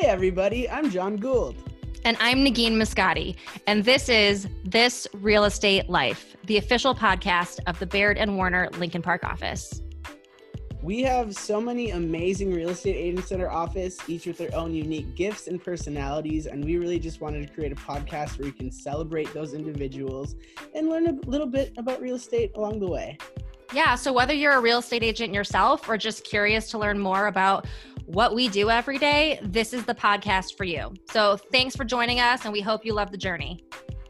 Hey, everybody, I'm John Gould. And I'm Negin Moscati. And this is This Real Estate Life, the official podcast of the Baird and Warner Lincoln Park office. We have so many amazing real estate agents in our office, each with their own unique gifts and personalities. And we really just wanted to create a podcast where you can celebrate those individuals and learn a little bit about real estate along the way. Yeah. So, whether you're a real estate agent yourself or just curious to learn more about what we do every day, this is the podcast for you. So, thanks for joining us, and we hope you love the journey.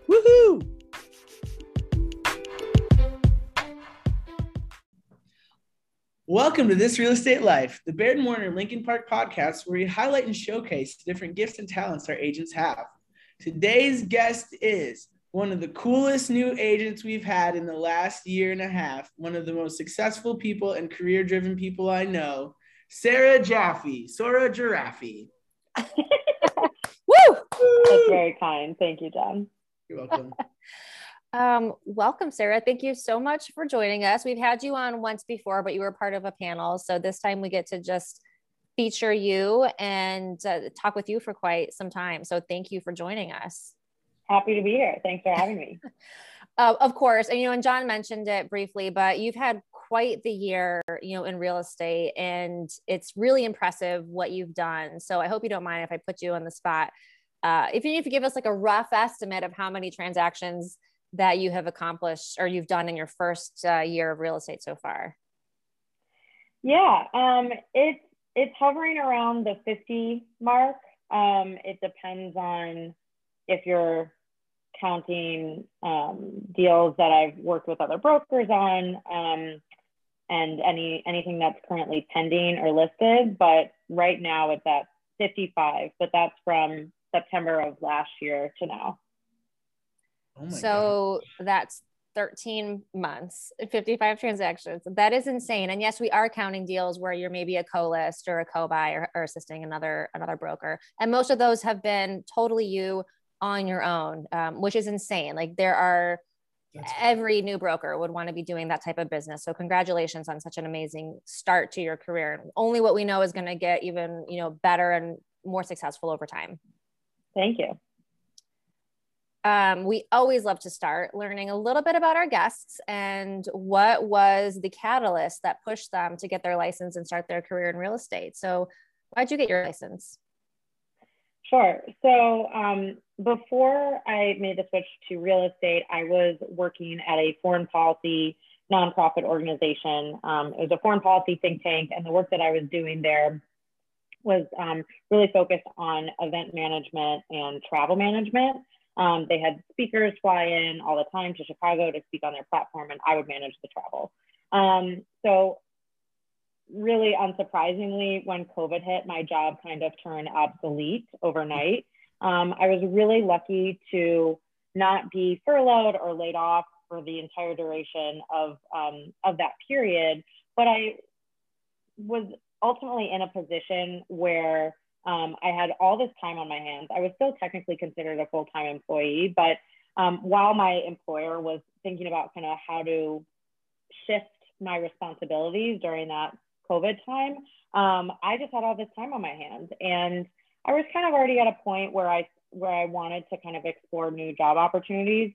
Woohoo! Welcome to This Real Estate Life, the Baird Warner Lincoln Park podcast, where we highlight and showcase the different gifts and talents our agents have. Today's guest is one of the coolest new agents we've had in the last year and a half, one of the most successful people and career driven people I know, Sarah Jaffe, Sora Giraffe. Woo! That's very kind. Thank you, John. You're welcome. Um, welcome, Sarah. Thank you so much for joining us. We've had you on once before, but you were part of a panel. So this time we get to just feature you and uh, talk with you for quite some time. So thank you for joining us. Happy to be here. Thanks for having me. uh, of course. And, you know, and John mentioned it briefly, but you've had quite the year, you know, in real estate and it's really impressive what you've done. So I hope you don't mind if I put you on the spot. Uh, if you need to give us like a rough estimate of how many transactions that you have accomplished or you've done in your first uh, year of real estate so far? Yeah, um, it's it's hovering around the 50 mark. Um, it depends on if you're counting um, deals that I've worked with other brokers on um, and any anything that's currently pending or listed. But right now it's at 55, but that's from September of last year to now. Oh so God. that's 13 months, 55 transactions. That is insane. And yes, we are counting deals where you're maybe a co-list or a co-buy or, or assisting another another broker. And most of those have been totally you on your own, um, which is insane. Like there are That's every new broker would want to be doing that type of business. So congratulations on such an amazing start to your career. Only what we know is going to get even, you know, better and more successful over time. Thank you um, we always love to start learning a little bit about our guests and what was the catalyst that pushed them to get their license and start their career in real estate. So, why'd you get your license? Sure. So, um, before I made the switch to real estate, I was working at a foreign policy nonprofit organization. Um, it was a foreign policy think tank, and the work that I was doing there was um, really focused on event management and travel management. Um, they had speakers fly in all the time to Chicago to speak on their platform, and I would manage the travel. Um, so, really unsurprisingly, when COVID hit, my job kind of turned obsolete overnight. Um, I was really lucky to not be furloughed or laid off for the entire duration of, um, of that period, but I was ultimately in a position where um, I had all this time on my hands. I was still technically considered a full time employee, but um, while my employer was thinking about kind of how to shift my responsibilities during that COVID time, um, I just had all this time on my hands, and I was kind of already at a point where I where I wanted to kind of explore new job opportunities.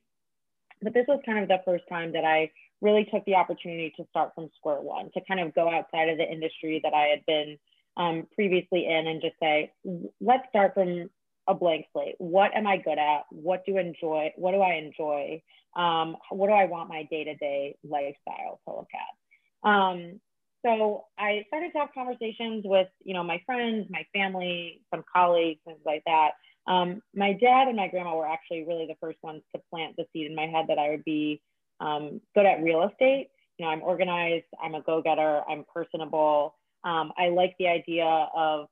But this was kind of the first time that I really took the opportunity to start from square one, to kind of go outside of the industry that I had been um, previously in and just say, let's start from a blank slate. What am I good at? What do enjoy? What do I enjoy? Um, what do I want my day-to-day lifestyle to look at? Um, so I started to have conversations with, you know, my friends, my family, some colleagues, things like that. Um, my dad and my grandma were actually really the first ones to plant the seed in my head that I would be um, good at real estate. You know, I'm organized, I'm a go-getter, I'm personable, um, I like the idea of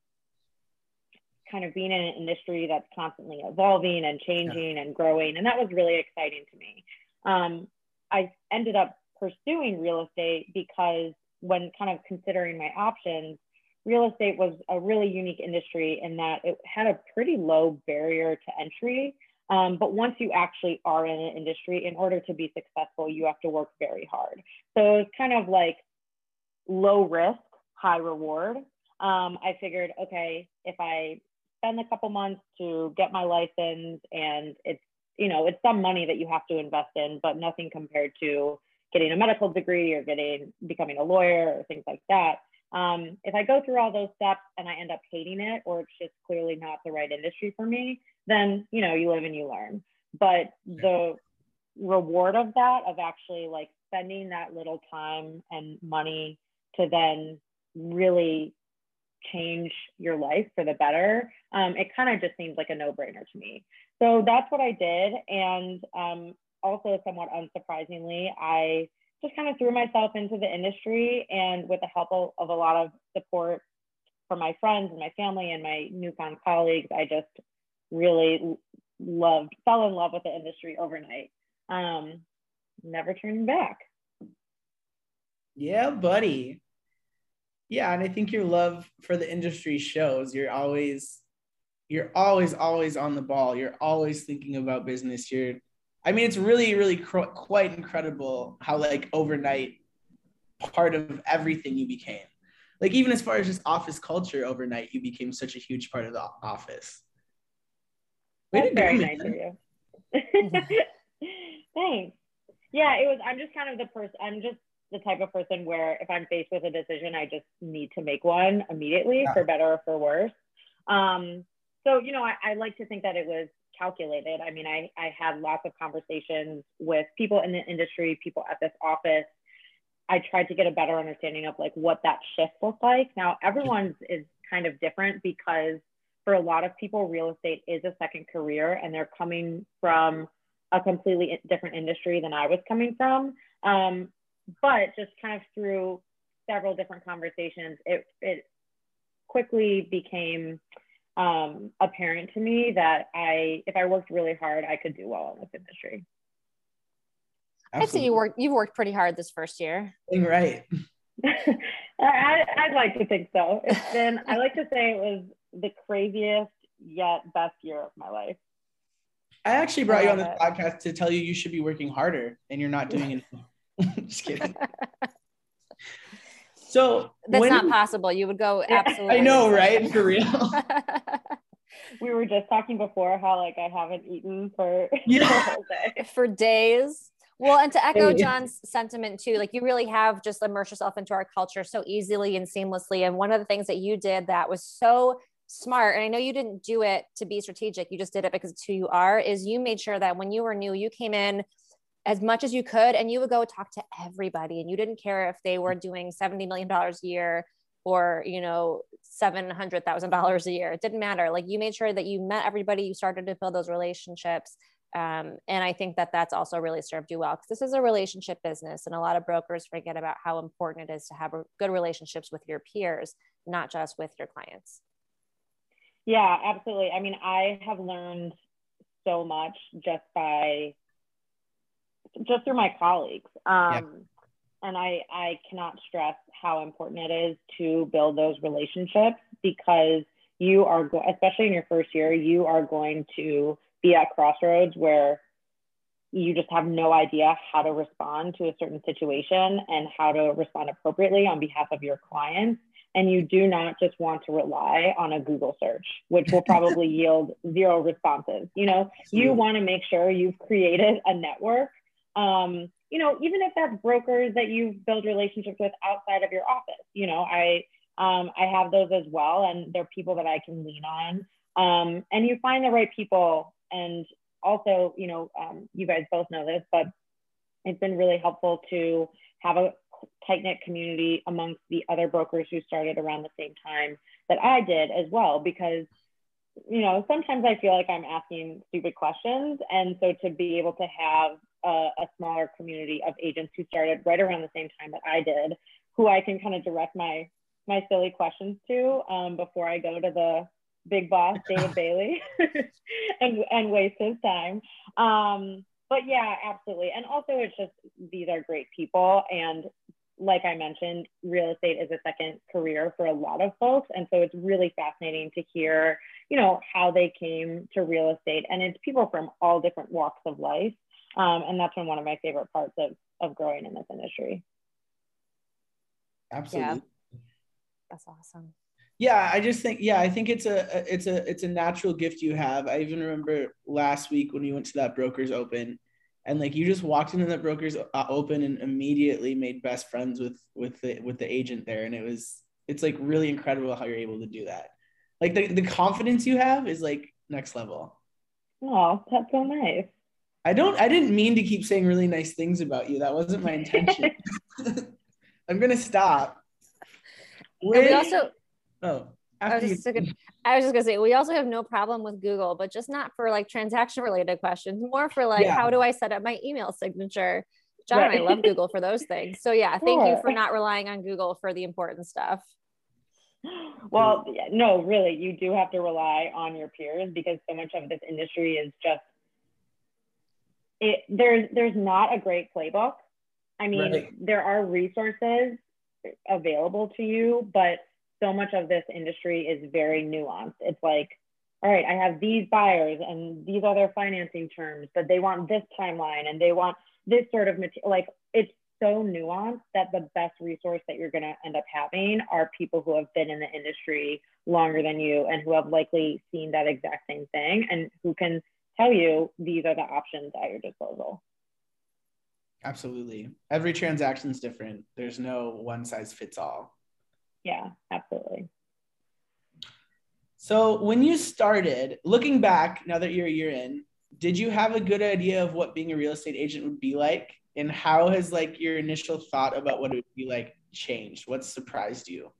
kind of being in an industry that's constantly evolving and changing yeah. and growing. And that was really exciting to me. Um, I ended up pursuing real estate because when kind of considering my options, real estate was a really unique industry in that it had a pretty low barrier to entry. Um, but once you actually are in an industry, in order to be successful, you have to work very hard. So it's kind of like low risk high reward. Um, I figured, okay, if I spend a couple months to get my license and it's you know it's some money that you have to invest in but nothing compared to getting a medical degree or getting becoming a lawyer or things like that um, if i go through all those steps and i end up hating it or it's just clearly not the right industry for me then you know you live and you learn but the reward of that of actually like spending that little time and money to then really change your life for the better, um, it kind of just seems like a no brainer to me. So that's what I did. And um, also, somewhat unsurprisingly, I just kind of threw myself into the industry and with the help of, of a lot of support from my friends and my family and my newfound colleagues, I just really loved, fell in love with the industry overnight. Um, never turning back. Yeah, buddy. Yeah, and I think your love for the industry shows. You're always you're always always on the ball. You're always thinking about business. You're I mean, it's really really cr- quite incredible how like overnight part of everything you became. Like even as far as just office culture overnight, you became such a huge part of the office. Way That's very nice of you. Thanks. Yeah, it was. I'm just kind of the person. I'm just the type of person where if I'm faced with a decision, I just need to make one immediately, yeah. for better or for worse. Um, so you know, I, I like to think that it was calculated. I mean, I I had lots of conversations with people in the industry, people at this office. I tried to get a better understanding of like what that shift looked like. Now, everyone's is kind of different because for a lot of people, real estate is a second career, and they're coming from a completely different industry than I was coming from. Um, but just kind of through several different conversations, it, it quickly became um, apparent to me that I, if I worked really hard, I could do well in this industry. Absolutely. I'd say you worked, you've worked pretty hard this first year. Right. I, I'd like to think so. It's been, I like to say it was the craziest yet best year of my life. I actually brought you on this podcast to tell you you should be working harder and you're not doing it. Just kidding. So that's not possible. You would go absolutely. I know, right? For real. we were just talking before how like I haven't eaten for yeah. for days. Well, and to echo John's sentiment too, like you really have just immersed yourself into our culture so easily and seamlessly. And one of the things that you did that was so smart, and I know you didn't do it to be strategic, you just did it because it's who you are, is you made sure that when you were new, you came in as much as you could and you would go talk to everybody and you didn't care if they were doing $70 million a year or you know $700000 a year. It didn't matter. Like you made sure that you met everybody you started to build those relationships um, and i think that that's also really served you well because this is a relationship business and a lot of brokers forget about how important it is to have good relationships with your peers not just with your clients. Yeah absolutely. I mean i have learned so much just by just through my colleagues. Um. And I, I cannot stress how important it is to build those relationships because you are, go- especially in your first year, you are going to be at crossroads where you just have no idea how to respond to a certain situation and how to respond appropriately on behalf of your clients. And you do not just want to rely on a Google search, which will probably yield zero responses. You know, you want to make sure you've created a network um, you know, even if that's brokers that you build relationships with outside of your office, you know, I um, I have those as well, and they're people that I can lean on. Um, and you find the right people, and also, you know, um, you guys both know this, but it's been really helpful to have a tight knit community amongst the other brokers who started around the same time that I did as well, because you know, sometimes I feel like I'm asking stupid questions. And so to be able to have a, a, smaller community of agents who started right around the same time that I did, who I can kind of direct my my silly questions to um, before I go to the big boss, David Bailey, and and waste his time. Um, but yeah, absolutely. And also, it's just these are great people, and like I mentioned, real estate is a second career for a lot of folks, and so it's really fascinating to hear, you know, how they came to real estate, and it's people from all different walks of life. Um, and that's been one of my favorite parts of, of growing in this industry. Absolutely. Yeah. That's awesome. yeah i just think yeah i think it's a it's a it's a natural gift you have i even remember last week when we went to that brokers open and like you just walked into that brokers uh, open and immediately made best friends with with the with the agent there and it was it's like really incredible how you're able to do that like the, the confidence you have is like next level oh that's so nice i don't i didn't mean to keep saying really nice things about you that wasn't my intention i'm gonna stop when, we also oh I was, just gonna, I was just gonna say we also have no problem with Google, but just not for like transaction related questions, more for like yeah. how do I set up my email signature? John right. and I love Google for those things. So yeah, thank you for not relying on Google for the important stuff. Well, no, really, you do have to rely on your peers because so much of this industry is just it. There's there's not a great playbook. I mean, right. there are resources available to you, but so much of this industry is very nuanced. It's like, all right, I have these buyers and these are their financing terms, but they want this timeline and they want this sort of material. Like it's so nuanced that the best resource that you're going to end up having are people who have been in the industry longer than you and who have likely seen that exact same thing and who can tell you these are the options at your disposal. Absolutely. Every transaction is different. There's no one size fits all. Yeah, absolutely. So when you started, looking back, now that you're a year in, did you have a good idea of what being a real estate agent would be like? And how has like your initial thought about what it would be like changed? What surprised you?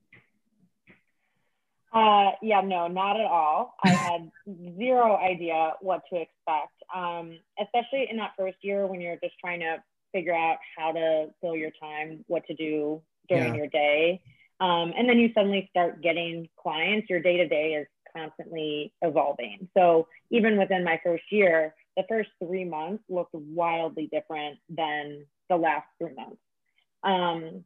Uh, yeah, no, not at all. I had zero idea what to expect, um, especially in that first year when you're just trying to figure out how to fill your time, what to do during yeah. your day. Um, and then you suddenly start getting clients, your day to day is constantly evolving. So even within my first year, the first three months looked wildly different than the last three months. Um,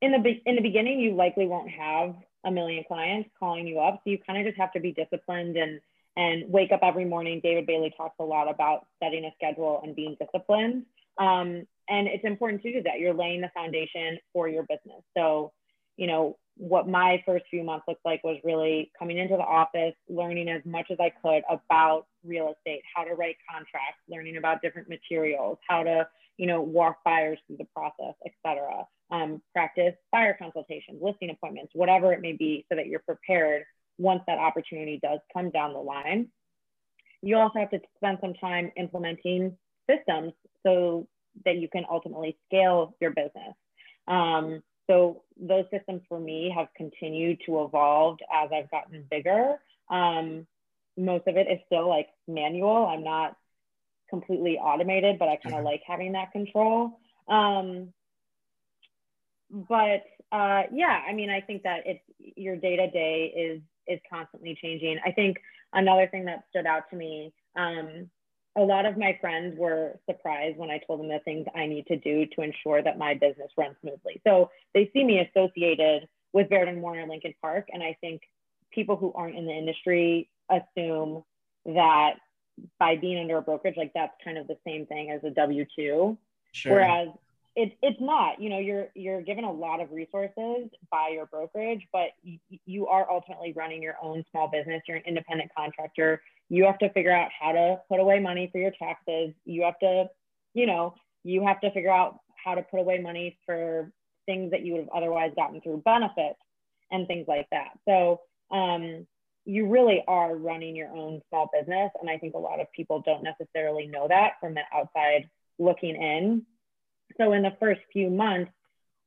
in the be- in the beginning, you likely won't have a million clients calling you up, so you kind of just have to be disciplined and and wake up every morning. David Bailey talks a lot about setting a schedule and being disciplined. Um, and it's important to do that. You're laying the foundation for your business. So you know, what my first few months looked like was really coming into the office, learning as much as I could about real estate, how to write contracts, learning about different materials, how to, you know, walk buyers through the process, etc. Um, practice buyer consultations, listing appointments, whatever it may be, so that you're prepared once that opportunity does come down the line. You also have to spend some time implementing systems so that you can ultimately scale your business. Um, so those systems for me have continued to evolve as I've gotten bigger. Um, most of it is still like manual. I'm not completely automated, but I kind of like having that control. Um, but uh, yeah, I mean, I think that it's your day to day is is constantly changing. I think another thing that stood out to me um, a lot of my friends were surprised when I told them the things I need to do to ensure that my business runs smoothly. So they see me associated with Baird and Warner Lincoln Park. And I think people who aren't in the industry assume that by being under a brokerage, like that's kind of the same thing as a W 2. Sure. Whereas it's it's not you know you're you're given a lot of resources by your brokerage but y- you are ultimately running your own small business you're an independent contractor you have to figure out how to put away money for your taxes you have to you know you have to figure out how to put away money for things that you would have otherwise gotten through benefits and things like that so um, you really are running your own small business and i think a lot of people don't necessarily know that from the outside looking in so in the first few months,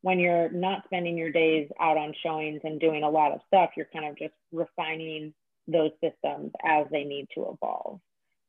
when you're not spending your days out on showings and doing a lot of stuff, you're kind of just refining those systems as they need to evolve.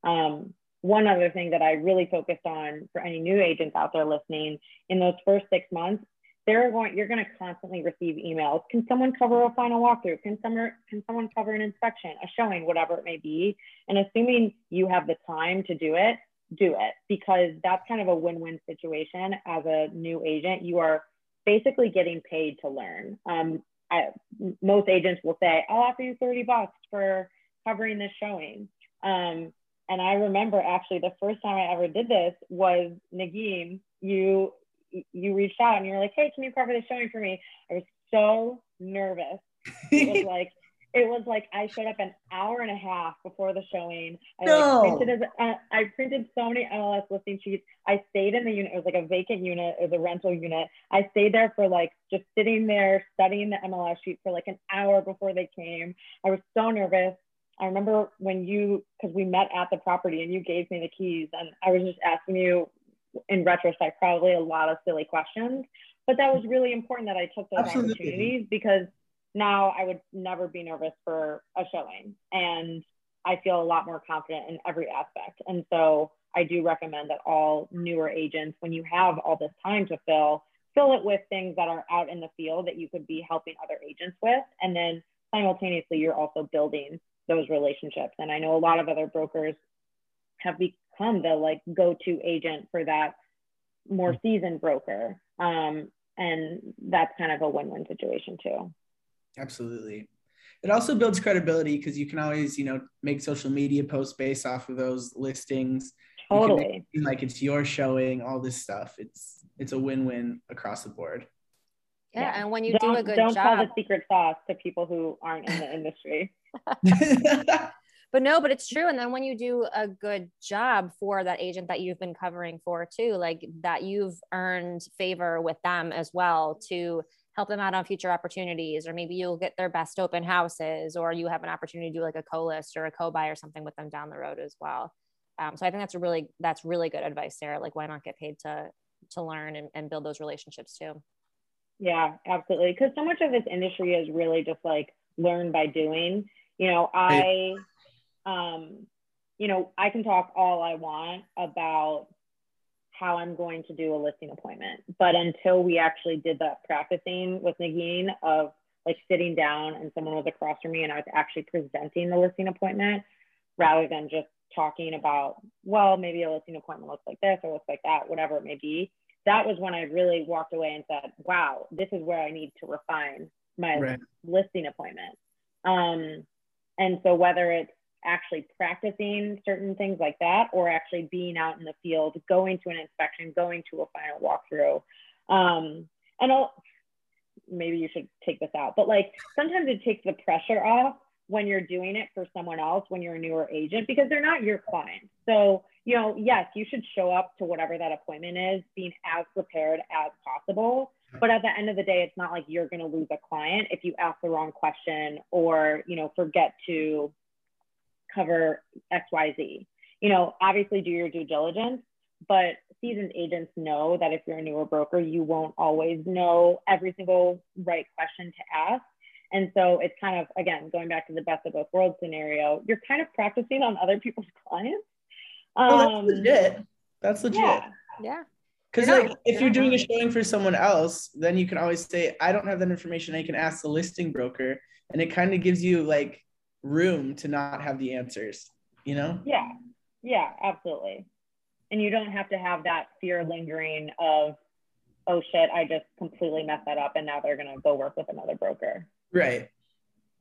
Um, one other thing that I really focused on for any new agents out there listening in those first six months, they're going, you're going to constantly receive emails. Can someone cover a final walkthrough? Can someone, can someone cover an inspection, a showing, whatever it may be? And assuming you have the time to do it, do it because that's kind of a win-win situation as a new agent you are basically getting paid to learn um, I, most agents will say i'll offer you 30 bucks for covering this showing um, and i remember actually the first time i ever did this was Negin you you reached out and you were like hey can you cover this showing for me i was so nervous it was like it was like I showed up an hour and a half before the showing. I no. like printed uh, I printed so many MLS listing sheets. I stayed in the unit. It was like a vacant unit. It was a rental unit. I stayed there for like just sitting there studying the MLS sheet for like an hour before they came. I was so nervous. I remember when you, because we met at the property and you gave me the keys, and I was just asking you, in retrospect, probably a lot of silly questions. But that was really important that I took those Absolutely. opportunities because now I would never be nervous for a showing. And I feel a lot more confident in every aspect. And so I do recommend that all newer agents, when you have all this time to fill, fill it with things that are out in the field that you could be helping other agents with. And then simultaneously, you're also building those relationships. And I know a lot of other brokers have become the like go-to agent for that more seasoned broker. Um, and that's kind of a win-win situation too. Absolutely. It also builds credibility because you can always, you know, make social media posts based off of those listings. Totally. You like it's your showing, all this stuff. It's it's a win-win across the board. Yeah, yeah. and when you don't, do a good don't job, don't tell the secret sauce to people who aren't in the industry. but no, but it's true. And then when you do a good job for that agent that you've been covering for too, like that you've earned favor with them as well to help them out on future opportunities, or maybe you'll get their best open houses, or you have an opportunity to do like a co-list or a co-buy or something with them down the road as well. Um, so I think that's a really that's really good advice, Sarah. Like, why not get paid to to learn and, and build those relationships too? Yeah, absolutely. Because so much of this industry is really just like learn by doing. You know, I, um, you know, I can talk all I want about how I'm going to do a listing appointment, but until we actually did that practicing with Negin of like sitting down and someone was across from me and I was actually presenting the listing appointment rather than just talking about, well, maybe a listing appointment looks like this or looks like that, whatever it may be that was when I really walked away and said, wow, this is where I need to refine my right. listing appointment. Um, and so whether it's actually practicing certain things like that or actually being out in the field, going to an inspection, going to a final walkthrough. Um, and I'll, maybe you should take this out, but like sometimes it takes the pressure off when you're doing it for someone else when you're a newer agent because they're not your client. So you know, yes, you should show up to whatever that appointment is, being as prepared as possible. But at the end of the day, it's not like you're going to lose a client if you ask the wrong question or, you know, forget to cover XYZ. You know, obviously do your due diligence, but seasoned agents know that if you're a newer broker, you won't always know every single right question to ask. And so it's kind of, again, going back to the best of both worlds scenario, you're kind of practicing on other people's clients well, that's um, legit. That's legit. Yeah. yeah. Because like if you're doing a showing for someone else, then you can always say, I don't have that information. I can ask the listing broker. And it kind of gives you like room to not have the answers, you know? Yeah. Yeah, absolutely. And you don't have to have that fear lingering of, oh shit, I just completely messed that up and now they're gonna go work with another broker. Right.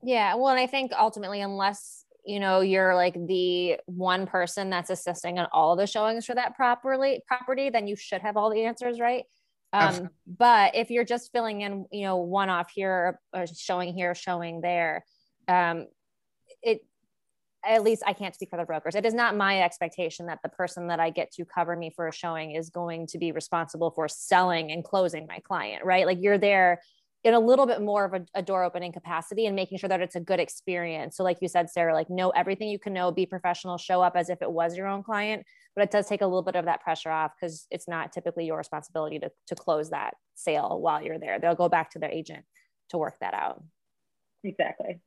Yeah. Well, and I think ultimately, unless you know you're like the one person that's assisting on all the showings for that properly property then you should have all the answers right um, but if you're just filling in you know one off here or showing here showing there um, it at least I can't speak for the brokers. It is not my expectation that the person that I get to cover me for a showing is going to be responsible for selling and closing my client, right? Like you're there in a little bit more of a, a, door opening capacity and making sure that it's a good experience. So, like you said, Sarah, like know everything you can know, be professional, show up as if it was your own client. But it does take a little bit of that pressure off because it's not typically your responsibility to, to close that sale while you're there. They'll go back to their agent to work that out. Exactly.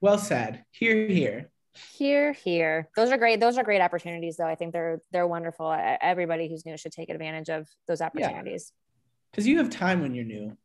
Well said. Here, here. Here, here. Those are great. Those are great opportunities, though. I think they're they're wonderful. Everybody who's new should take advantage of those opportunities. Yeah because you have time when you're new.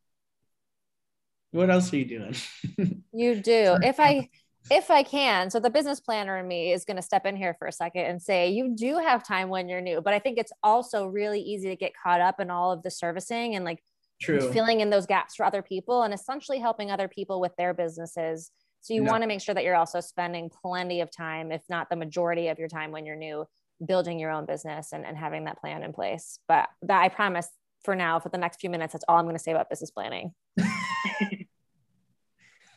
What else are you doing? you do. If I if I can. So the business planner in me is going to step in here for a second and say you do have time when you're new, but I think it's also really easy to get caught up in all of the servicing and like True. filling in those gaps for other people and essentially helping other people with their businesses. So you want to make sure that you're also spending plenty of time, if not the majority of your time when you're new, building your own business and, and having that plan in place. But that I promise for now, for the next few minutes, that's all I'm going to say about business planning.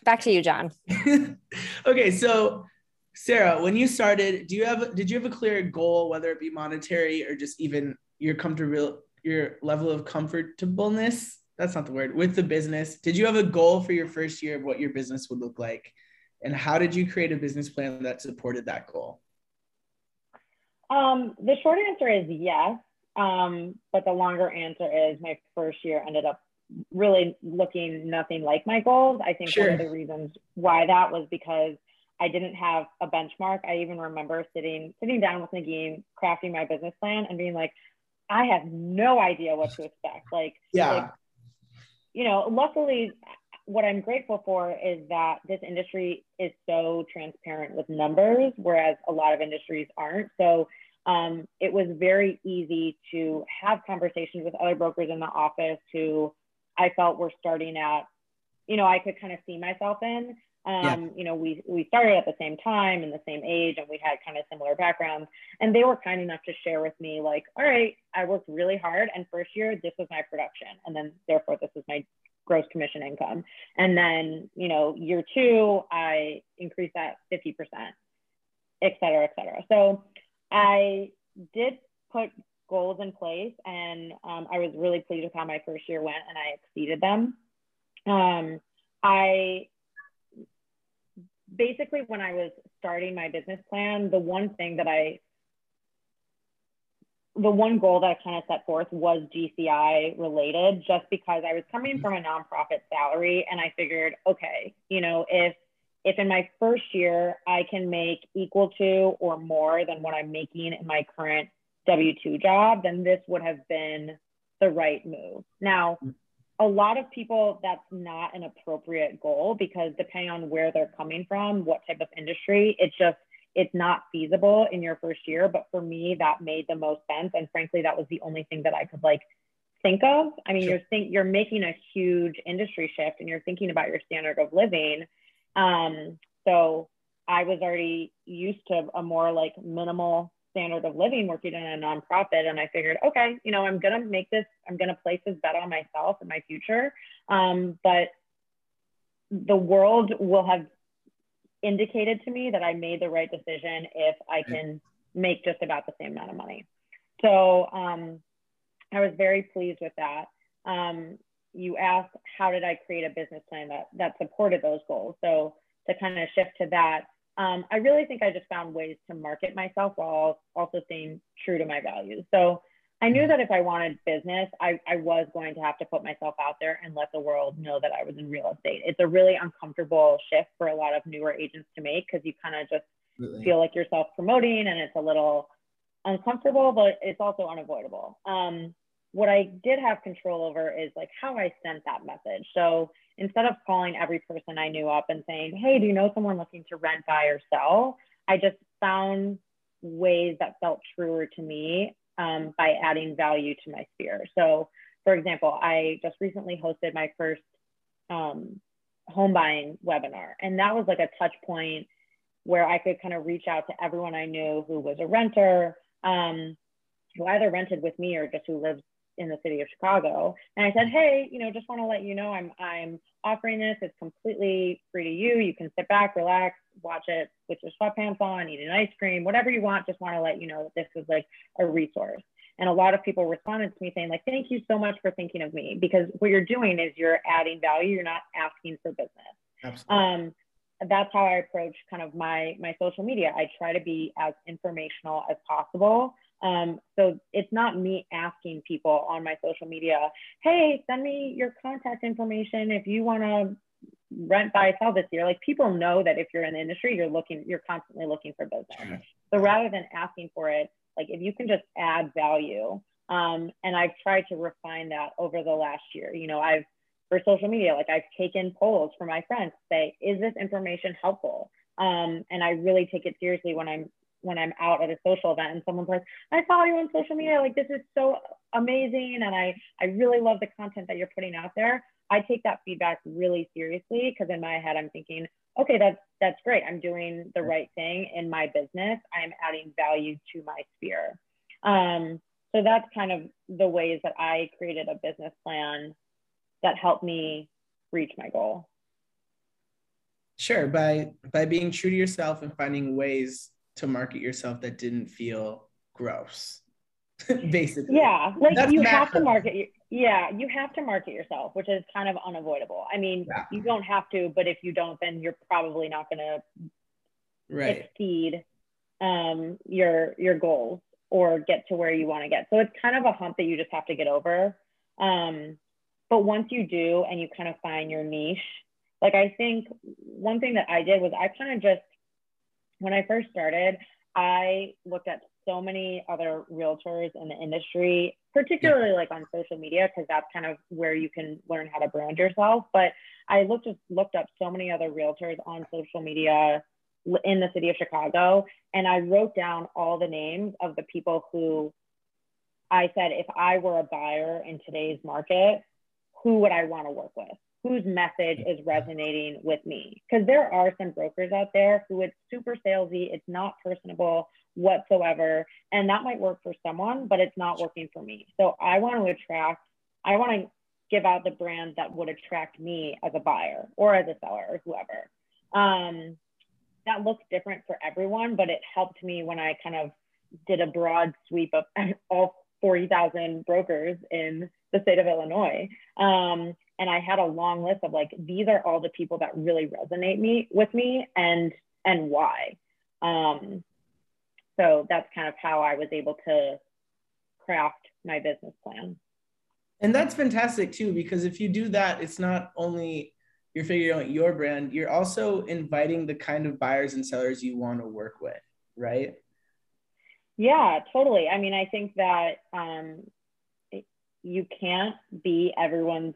back to you, John. okay, so Sarah, when you started, do you have did you have a clear goal, whether it be monetary or just even your comfortable your level of comfortableness? That's not the word with the business. Did you have a goal for your first year of what your business would look like? And how did you create a business plan that supported that goal? Um, the short answer is yes. Um, but the longer answer is my first year ended up really looking nothing like my goals. I think sure. one of the reasons why that was because I didn't have a benchmark. I even remember sitting sitting down with Negin, crafting my business plan, and being like, I have no idea what to expect. Like, yeah, like, you know, luckily, what I'm grateful for is that this industry is so transparent with numbers, whereas a lot of industries aren't. So um, it was very easy to have conversations with other brokers in the office who I felt were starting at, you know, I could kind of see myself in. Um, yeah. You know, we we started at the same time and the same age, and we had kind of similar backgrounds. And they were kind enough to share with me, like, all right, I worked really hard, and first year this was my production, and then therefore this was my gross commission income. And then, you know, year two, I increased that 50%, et cetera, et cetera. So I did put goals in place and um, I was really pleased with how my first year went and I exceeded them. Um, I basically, when I was starting my business plan, the one thing that I the one goal that I kind of set forth was GCI related, just because I was coming from a nonprofit salary, and I figured, okay, you know, if if in my first year I can make equal to or more than what I'm making in my current W two job, then this would have been the right move. Now, a lot of people that's not an appropriate goal because depending on where they're coming from, what type of industry, it's just it's not feasible in your first year. But for me, that made the most sense. And frankly, that was the only thing that I could like think of. I mean, sure. you're think you're making a huge industry shift and you're thinking about your standard of living. Um, so I was already used to a more like minimal standard of living working in a nonprofit. And I figured, okay, you know, I'm going to make this, I'm going to place this bet on myself and my future. Um, but the world will have indicated to me that I made the right decision if I can make just about the same amount of money. So um, I was very pleased with that. Um, you asked, how did I create a business plan that, that supported those goals? So to kind of shift to that, um, I really think I just found ways to market myself while also staying true to my values. So I knew that if I wanted business, I, I was going to have to put myself out there and let the world know that I was in real estate. It's a really uncomfortable shift for a lot of newer agents to make because you kind of just really? feel like you're self promoting and it's a little uncomfortable, but it's also unavoidable. Um, what I did have control over is like how I sent that message. So instead of calling every person I knew up and saying, Hey, do you know someone looking to rent, buy, or sell? I just found ways that felt truer to me um, by adding value to my sphere. So, for example, I just recently hosted my first um, home buying webinar, and that was like a touch point where I could kind of reach out to everyone I knew who was a renter, um, who either rented with me or just who lives in the city of Chicago. And I said, hey, you know, just want to let you know I'm I'm offering this. It's completely free to you. You can sit back, relax, watch it with your sweatpants on, eat an ice cream, whatever you want. Just want to let you know that this is like a resource. And a lot of people responded to me saying, like, thank you so much for thinking of me because what you're doing is you're adding value. You're not asking for business. Absolutely. Um, that's how I approach kind of my my social media. I try to be as informational as possible. Um, so it's not me asking people on my social media, hey, send me your contact information if you want to rent, buy, sell this year. Like people know that if you're in the industry, you're looking, you're constantly looking for business. So rather than asking for it, like if you can just add value, um, and I've tried to refine that over the last year. You know, I've for social media, like I've taken polls for my friends to say, is this information helpful? Um, and I really take it seriously when I'm when I'm out at a social event and someone's like, I follow you on social media, like this is so amazing, and I I really love the content that you're putting out there. I take that feedback really seriously because in my head I'm thinking, okay, that's that's great. I'm doing the right thing in my business. I'm adding value to my sphere. Um, so that's kind of the ways that I created a business plan that helped me reach my goal. Sure, by by being true to yourself and finding ways to market yourself that didn't feel gross. Basically. Yeah, like That's you have to market yeah, you have to market yourself, which is kind of unavoidable. I mean, yeah. you don't have to, but if you don't, then you're probably not going to right. exceed um, your your goals or get to where you want to get. So it's kind of a hump that you just have to get over. Um, but once you do, and you kind of find your niche, like I think one thing that I did was I kind of just when I first started, I looked at so many other realtors in the industry, particularly yeah. like on social media, because that's kind of where you can learn how to brand yourself. But I looked looked up so many other realtors on social media in the city of Chicago, and I wrote down all the names of the people who I said, if I were a buyer in today's market, who would I want to work with? Whose message is resonating with me? Because there are some brokers out there who it's super salesy, it's not personable whatsoever. And that might work for someone, but it's not working for me. So I want to attract, I want to give out the brand that would attract me as a buyer or as a seller or whoever. Um, that looks different for everyone, but it helped me when I kind of did a broad sweep of all 40,000 brokers in the state of Illinois. Um, and I had a long list of like, these are all the people that really resonate me with me and, and why. Um, so that's kind of how I was able to craft my business plan. And that's fantastic too, because if you do that, it's not only you're figuring out your brand, you're also inviting the kind of buyers and sellers you want to work with, right? Yeah, totally. I mean, I think that um, you can't be everyone's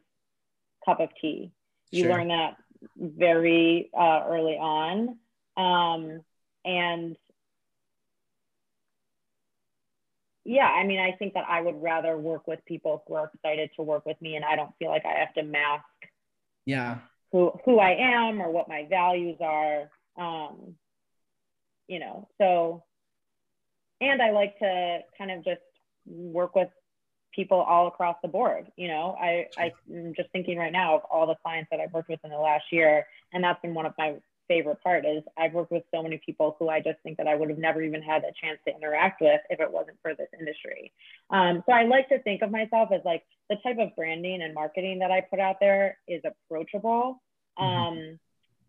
cup of tea. You sure. learn that very uh, early on. Um, and yeah, I mean, I think that I would rather work with people who are excited to work with me and I don't feel like I have to mask yeah who who I am or what my values are. Um, you know, so and I like to kind of just work with people all across the board. You know, I, I'm just thinking right now of all the clients that I've worked with in the last year, and that's been one of my favorite part is I've worked with so many people who I just think that I would have never even had a chance to interact with if it wasn't for this industry. Um, so I like to think of myself as like the type of branding and marketing that I put out there is approachable. Mm-hmm. Um,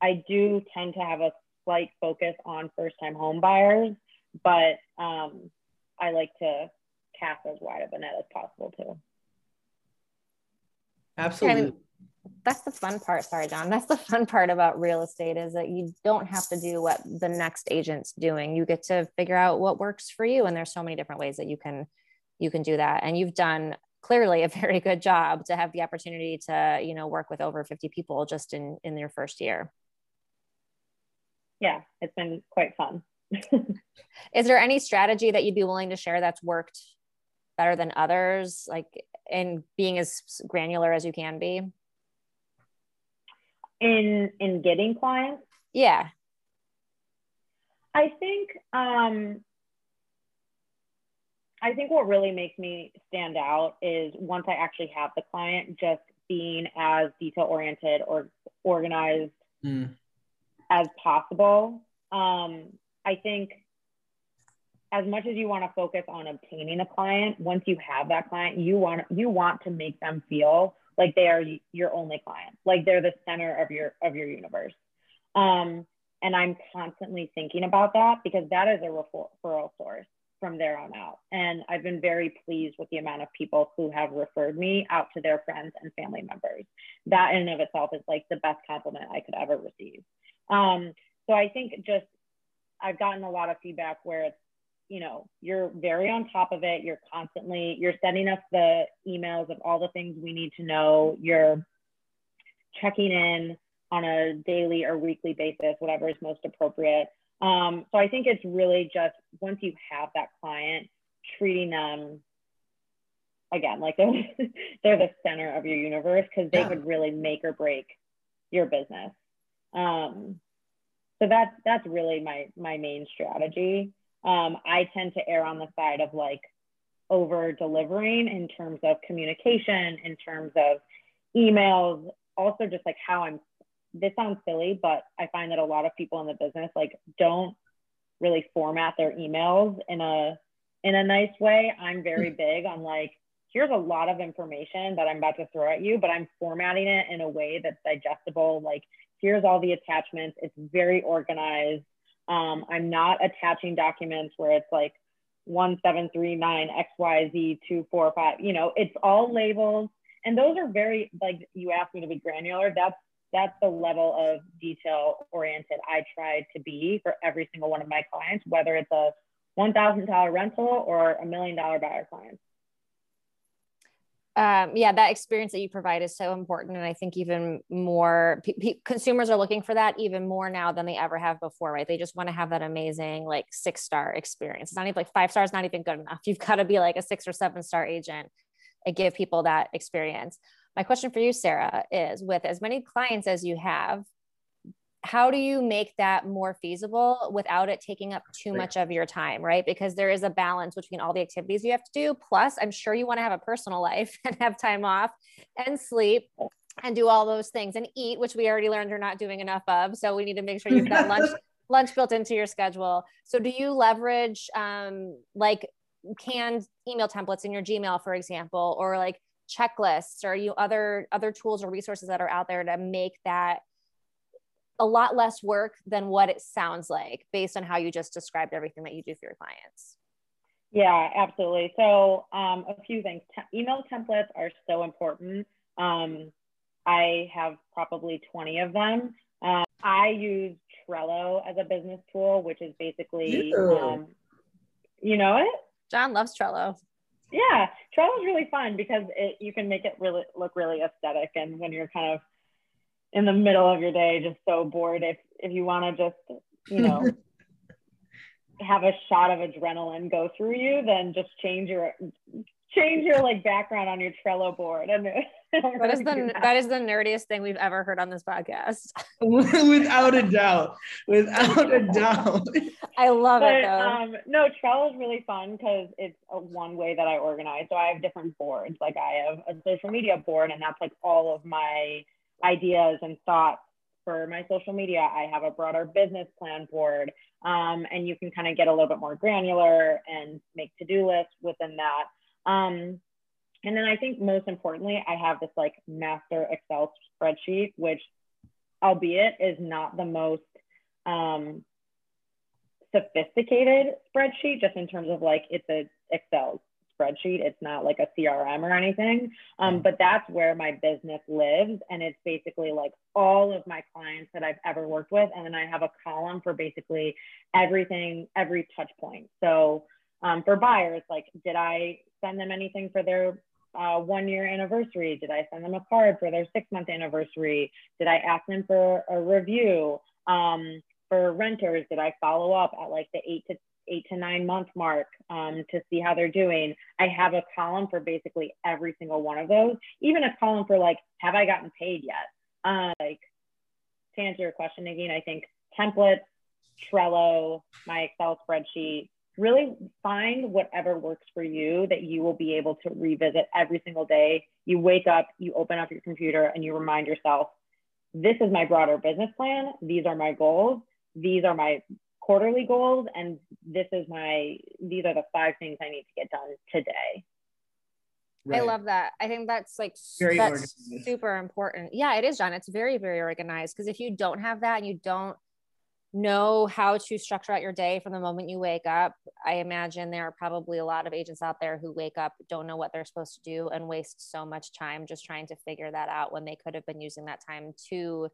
I do tend to have a slight focus on first time home buyers, but um, I like to cast as wide of a net as possible too. Absolutely that's the fun part. Sorry, John. That's the fun part about real estate is that you don't have to do what the next agent's doing. You get to figure out what works for you. And there's so many different ways that you can you can do that. And you've done clearly a very good job to have the opportunity to, you know, work with over 50 people just in in your first year. Yeah, it's been quite fun. is there any strategy that you'd be willing to share that's worked better than others like in being as granular as you can be? In in getting clients? Yeah. I think um i think what really makes me stand out is once i actually have the client just being as detail oriented or organized mm. as possible. Um i think as much as you want to focus on obtaining a client once you have that client you want you want to make them feel like they are your only client like they're the center of your of your universe. Um, and i'm constantly thinking about that because that is a referral source from there on out. And i've been very pleased with the amount of people who have referred me out to their friends and family members. That in and of itself is like the best compliment i could ever receive. Um, so i think just i've gotten a lot of feedback where it's you know you're very on top of it. You're constantly you're sending us the emails of all the things we need to know. You're checking in on a daily or weekly basis whatever is most appropriate. Um, so i think it's really just once you have that client treating them again like they're, they're the center of your universe because they yeah. could really make or break your business. Um, so that's that's really my my main strategy um, I tend to err on the side of like over delivering in terms of communication, in terms of emails, also just like how I'm this sounds silly, but I find that a lot of people in the business like don't really format their emails in a in a nice way. I'm very big on like here's a lot of information that I'm about to throw at you, but I'm formatting it in a way that's digestible. Like here's all the attachments. It's very organized. Um, I'm not attaching documents where it's like 1739 XYZ 245. You know, it's all labels. And those are very like you asked me to be granular. That's that's the level of detail oriented I try to be for every single one of my clients, whether it's a $1,000 rental or a million dollar buyer client. Um, yeah, that experience that you provide is so important. And I think even more consumers are looking for that even more now than they ever have before, right? They just want to have that amazing, like six star experience. It's not even like five stars, not even good enough. You've got to be like a six or seven star agent and give people that experience. My question for you, Sarah, is with as many clients as you have, how do you make that more feasible without it taking up too much of your time, right? Because there is a balance between all the activities you have to do. Plus, I'm sure you want to have a personal life and have time off and sleep and do all those things and eat, which we already learned you're not doing enough of. So we need to make sure you've got lunch lunch built into your schedule. So do you leverage um, like canned email templates in your Gmail, for example, or like checklists or you other other tools or resources that are out there to make that a lot less work than what it sounds like based on how you just described everything that you do for your clients. Yeah, absolutely. So, um, a few things. T- email templates are so important. Um, I have probably 20 of them. Um, I use Trello as a business tool, which is basically, um, you know it? John loves Trello. Yeah, Trello is really fun because it, you can make it really look really aesthetic. And when you're kind of in the middle of your day, just so bored, if if you want to just you know have a shot of adrenaline go through you, then just change your change your like background on your Trello board. And that is the that. that is the nerdiest thing we've ever heard on this podcast. Without a doubt. Without a doubt. I love but, it though. Um, no, Trello is really fun because it's a one way that I organize. So I have different boards. Like I have a social media board, and that's like all of my ideas and thoughts for my social media. I have a broader business plan board, um, and you can kind of get a little bit more granular and make to do lists within that. Um, and then I think most importantly, I have this like master Excel spreadsheet, which, albeit, is not the most um, sophisticated spreadsheet, just in terms of like it's a Excel spreadsheet. It's not like a CRM or anything. Um, but that's where my business lives. And it's basically like all of my clients that I've ever worked with. And then I have a column for basically everything, every touch point. So um, for buyers, like, did I send them anything for their uh, one year anniversary? Did I send them a card for their six month anniversary? Did I ask them for a review? Um, for renters, did I follow up at like the eight to eight to nine month mark um, to see how they're doing. I have a column for basically every single one of those, even a column for like, have I gotten paid yet? Uh, like to answer your question, again, I think templates, Trello, my Excel spreadsheet, really find whatever works for you that you will be able to revisit every single day. You wake up, you open up your computer, and you remind yourself, this is my broader business plan. These are my goals. These are my quarterly goals and this is my these are the five things i need to get done today right. i love that i think that's like very that's organized. super important yeah it is john it's very very organized because if you don't have that and you don't know how to structure out your day from the moment you wake up i imagine there are probably a lot of agents out there who wake up don't know what they're supposed to do and waste so much time just trying to figure that out when they could have been using that time to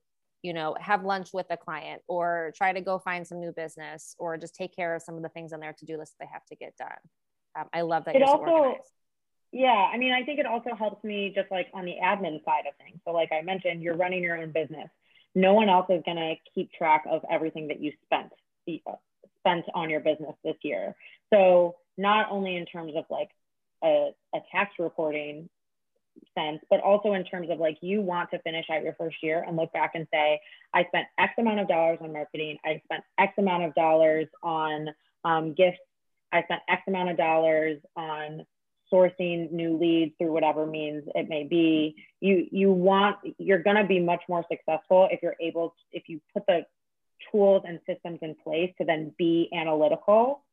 you know, have lunch with a client or try to go find some new business or just take care of some of the things on their to-do list they have to get done. Um, I love that it also, so organized. Yeah, I mean, I think it also helps me just like on the admin side of things. So, like I mentioned, you're running your own business. No one else is going to keep track of everything that you spent spent on your business this year. So, not only in terms of like a, a tax reporting sense, but also in terms of like you want to finish out your first year and look back and say, I spent X amount of dollars on marketing, I spent X amount of dollars on um, gifts, I spent X amount of dollars on sourcing new leads through whatever means it may be. You you want you're going to be much more successful if you're able to, if you put the tools and systems in place to then be analytical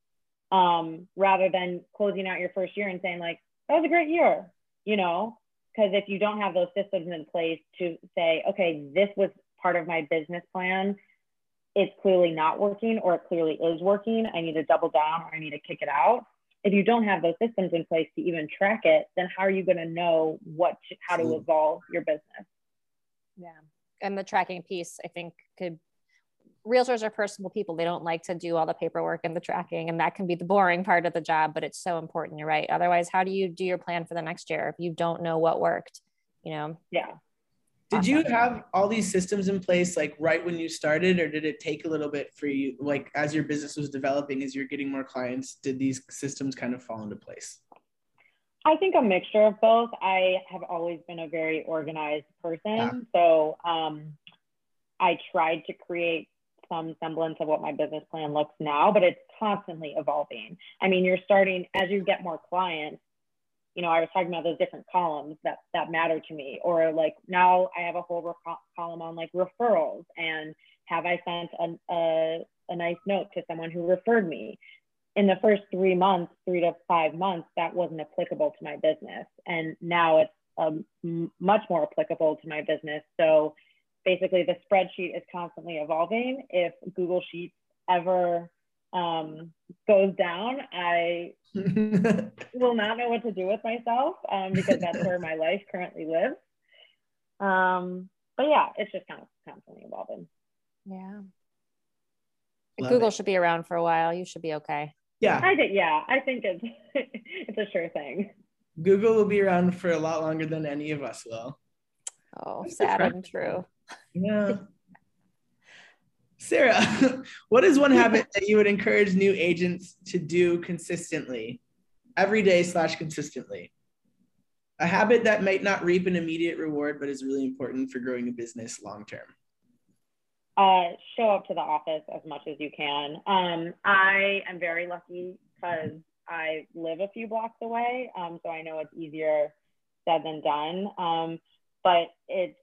um, rather than closing out your first year and saying like that was a great year you know because if you don't have those systems in place to say okay this was part of my business plan it's clearly not working or it clearly is working. I need to double down or i need to kick it out. If you don't have those systems in place to even track it, then how are you going to know what how to evolve your business? Yeah, and the tracking piece, I think, could realtors are personal people. They don't like to do all the paperwork and the tracking, and that can be the boring part of the job. But it's so important. You're right. Otherwise, how do you do your plan for the next year if you don't know what worked? You know. Yeah. Did you have all these systems in place like right when you started, or did it take a little bit for you? Like as your business was developing, as you're getting more clients, did these systems kind of fall into place? I think a mixture of both. I have always been a very organized person. Yeah. So um, I tried to create some semblance of what my business plan looks now, but it's constantly evolving. I mean, you're starting as you get more clients, you know, I was talking about those different columns that that matter to me, or like now I have a whole re- column on like referrals and have I sent a, a, a nice note to someone who referred me? In the first three months, three to five months, that wasn't applicable to my business, and now it's um, much more applicable to my business. So basically, the spreadsheet is constantly evolving. If Google Sheets ever um, goes down, I will not know what to do with myself um, because that's where my life currently lives. Um, but yeah, it's just kind of constantly evolving. Yeah. Love Google it. should be around for a while. You should be okay. Yeah. I think yeah, I think it's it's a sure thing. Google will be around for a lot longer than any of us will. Oh, sad and true. Yeah. Sarah, what is one habit that you would encourage new agents to do consistently, every day slash consistently? A habit that might not reap an immediate reward, but is really important for growing a business long term. Uh, show up to the office as much as you can. Um, I am very lucky because I live a few blocks away, um, so I know it's easier said than done. Um, but it's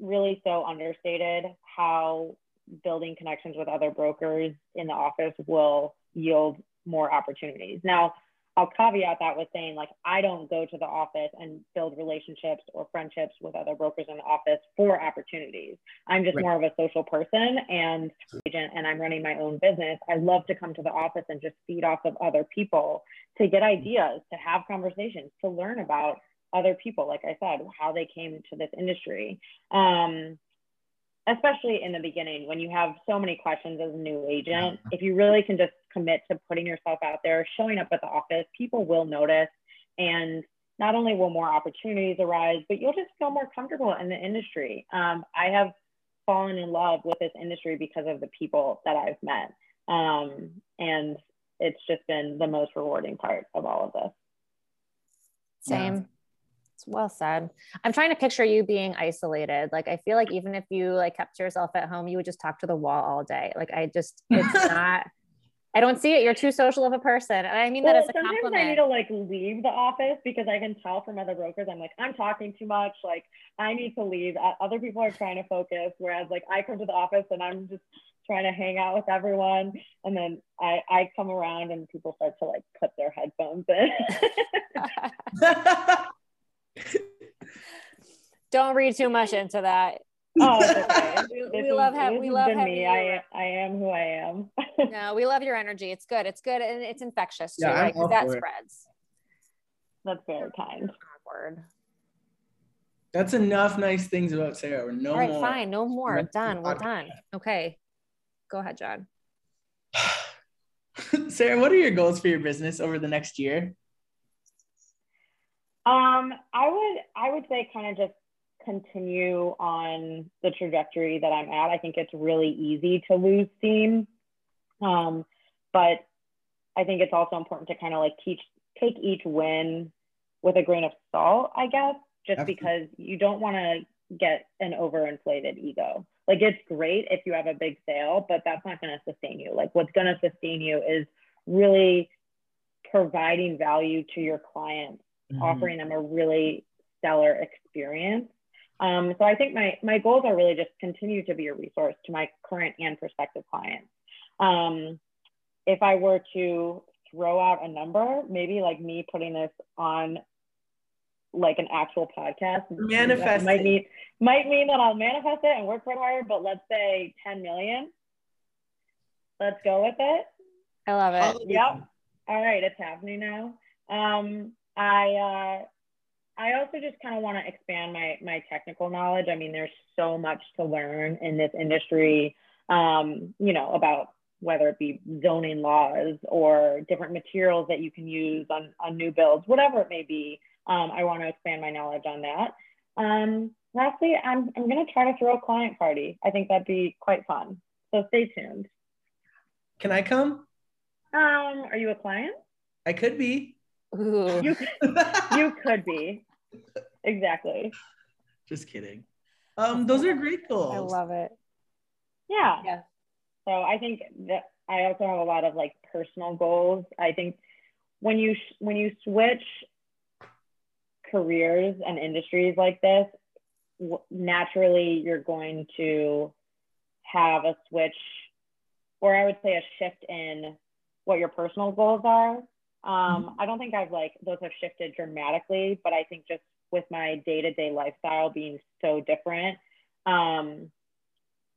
really so understated how building connections with other brokers in the office will yield more opportunities. Now, I'll caveat that with saying, like, I don't go to the office and build relationships or friendships with other brokers in the office for opportunities. I'm just right. more of a social person and agent, and I'm running my own business. I love to come to the office and just feed off of other people to get mm-hmm. ideas, to have conversations, to learn about other people, like I said, how they came to this industry. Um, especially in the beginning when you have so many questions as a new agent if you really can just commit to putting yourself out there showing up at the office people will notice. And not only will more opportunities arise but you'll just feel more comfortable in the industry. Um, i have fallen in love with this industry because of the people that i've met. Um, and it's just been the most rewarding part of all of this. Same it's well said. I'm trying to picture you being isolated. Like I feel like even if you like kept yourself at home, you would just talk to the wall all day. Like I just it's not I don't see it. You're too social of a person. And I mean well, that as a sometimes compliment. I need to like leave the office because I can tell from other brokers, I'm like, I'm talking too much. Like I need to leave. Other people are trying to focus. Whereas like I come to the office and I'm just trying to hang out with everyone. And then I, I come around and people start to like put their headphones in. Don't read too much into that. Oh, okay. we, we love having we love having me. I, I am who I am. no, we love your energy. It's good. It's good and it's infectious too, yeah, right? That spreads. That's very kind. Awkward. That's enough nice things about Sarah. No All right, more. fine. No more. We're Done. We're done. Okay. Go ahead, John. Sarah, what are your goals for your business over the next year? Um, I would I would say kind of just continue on the trajectory that I'm at. I think it's really easy to lose steam. Um, but I think it's also important to kind of like teach take each win with a grain of salt, I guess, just Absolutely. because you don't want to get an overinflated ego. Like it's great if you have a big sale, but that's not going to sustain you. Like what's going to sustain you is really providing value to your clients, mm-hmm. offering them a really stellar experience. Um, so I think my my goals are really just continue to be a resource to my current and prospective clients. Um, if I were to throw out a number, maybe like me putting this on like an actual podcast. Manifest might mean might mean that I'll manifest it and work for it harder, but let's say 10 million. Let's go with it. I love it. Yep. All right, it's happening now. Um, I uh, I also just kind of want to expand my my technical knowledge. I mean, there's so much to learn in this industry. Um, you know about whether it be zoning laws or different materials that you can use on, on new builds, whatever it may be. Um, I want to expand my knowledge on that. Um, lastly, I'm, I'm going to try to throw a client party. I think that'd be quite fun. So stay tuned. Can I come? Um, are you a client? I could be. Ooh. You, you could be. Exactly. Just kidding. Um, those are great goals. I love it. Yeah. Yeah. So I think that I also have a lot of like personal goals. I think when you when you switch careers and industries like this, naturally you're going to have a switch, or I would say a shift in what your personal goals are. Um, mm-hmm. I don't think I've like those have shifted dramatically, but I think just with my day to day lifestyle being so different, um,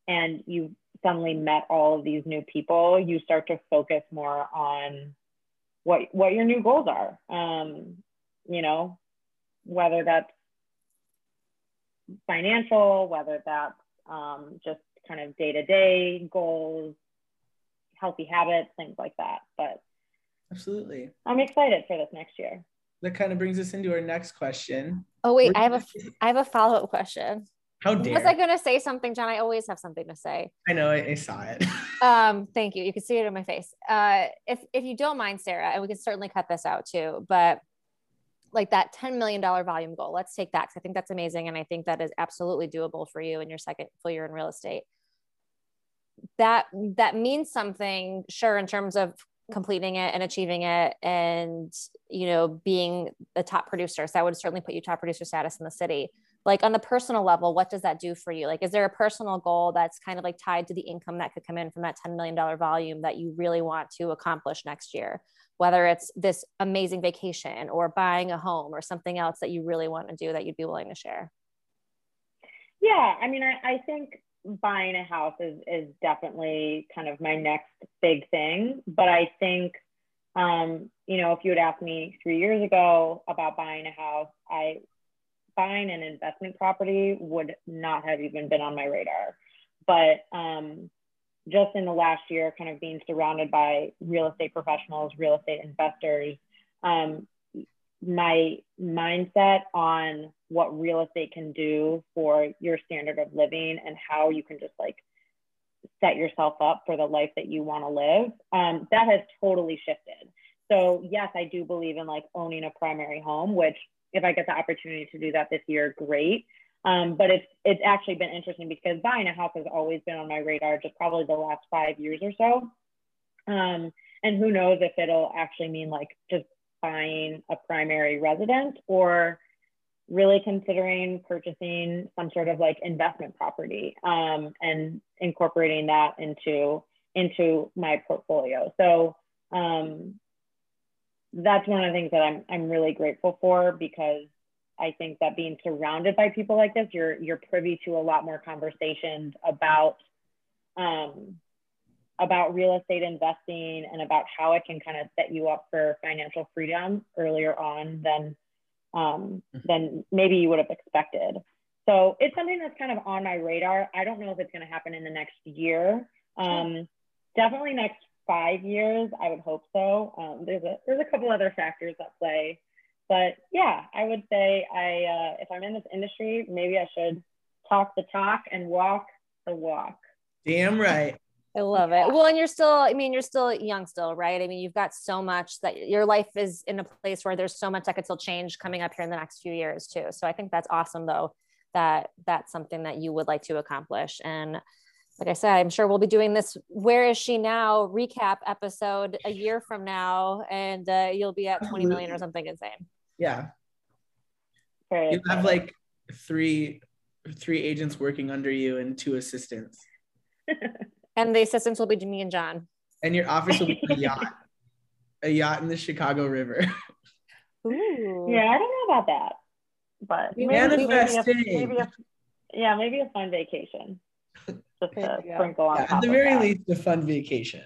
and you suddenly met all of these new people, you start to focus more on what what your new goals are. Um, you know, whether that's financial, whether that's um, just kind of day to day goals, healthy habits, things like that. But absolutely, I'm excited for this next year. That kind of brings us into our next question. Oh wait, I have a I have a follow up question. How dare? Was I going to say something, John? I always have something to say. I know. I, I saw it. um, thank you. You can see it in my face. Uh, if if you don't mind, Sarah, and we can certainly cut this out too, but like that $10 million volume goal, let's take that because I think that's amazing. And I think that is absolutely doable for you in your second full year in real estate. That that means something, sure, in terms of completing it and achieving it and you know being the top producer. So that would certainly put you top producer status in the city. Like on the personal level what does that do for you? Like is there a personal goal that's kind of like tied to the income that could come in from that $10 million volume that you really want to accomplish next year? Whether it's this amazing vacation or buying a home or something else that you really want to do that you'd be willing to share? Yeah i mean i, I think buying a house is, is definitely kind of my next big thing but i think um, you know if you had asked me three years ago about buying a house i buying an investment property would not have even been on my radar. But um, just in the last year, kind of being surrounded by real estate professionals, real estate investors, um, my mindset on what real estate can do for your standard of living and how you can just like set yourself up for the life that you want to live, um, that has totally shifted. So yes, I do believe in like owning a primary home, which if I get the opportunity to do that this year, great. Um, but it's it's actually been interesting because buying a house has always been on my radar, just probably the last five years or so. Um, and who knows if it'll actually mean like just buying a primary residence or really considering purchasing some sort of like investment property um, and incorporating that into into my portfolio. So um, that's one of the things that I'm I'm really grateful for because I think that being surrounded by people like this, you're you're privy to a lot more conversations about um, about real estate investing and about how it can kind of set you up for financial freedom earlier on than um, mm-hmm. than maybe you would have expected. So it's something that's kind of on my radar. I don't know if it's going to happen in the next year. Um, definitely next five years, I would hope so. Um, there's a there's a couple other factors at play, but yeah, I would say I uh, if I'm in this industry, maybe I should talk the talk and walk the walk. Damn right. I love it. Well, and you're still, I mean, you're still young still, right? I mean, you've got so much that your life is in a place where there's so much that could still change coming up here in the next few years too. So I think that's awesome though, that that's something that you would like to accomplish. And like I said, I'm sure we'll be doing this Where is she now recap episode a year from now, and uh, you'll be at 20 million or something insane. Yeah. You have like three three agents working under you and two assistants. and the assistants will be me and John. And your office will be a yacht. a yacht in the Chicago River. Ooh. Yeah, I don't know about that. But maybe, maybe, a, maybe a, yeah, maybe a fun vacation. Just to sprinkle on yeah, At the very least, a fun vacation.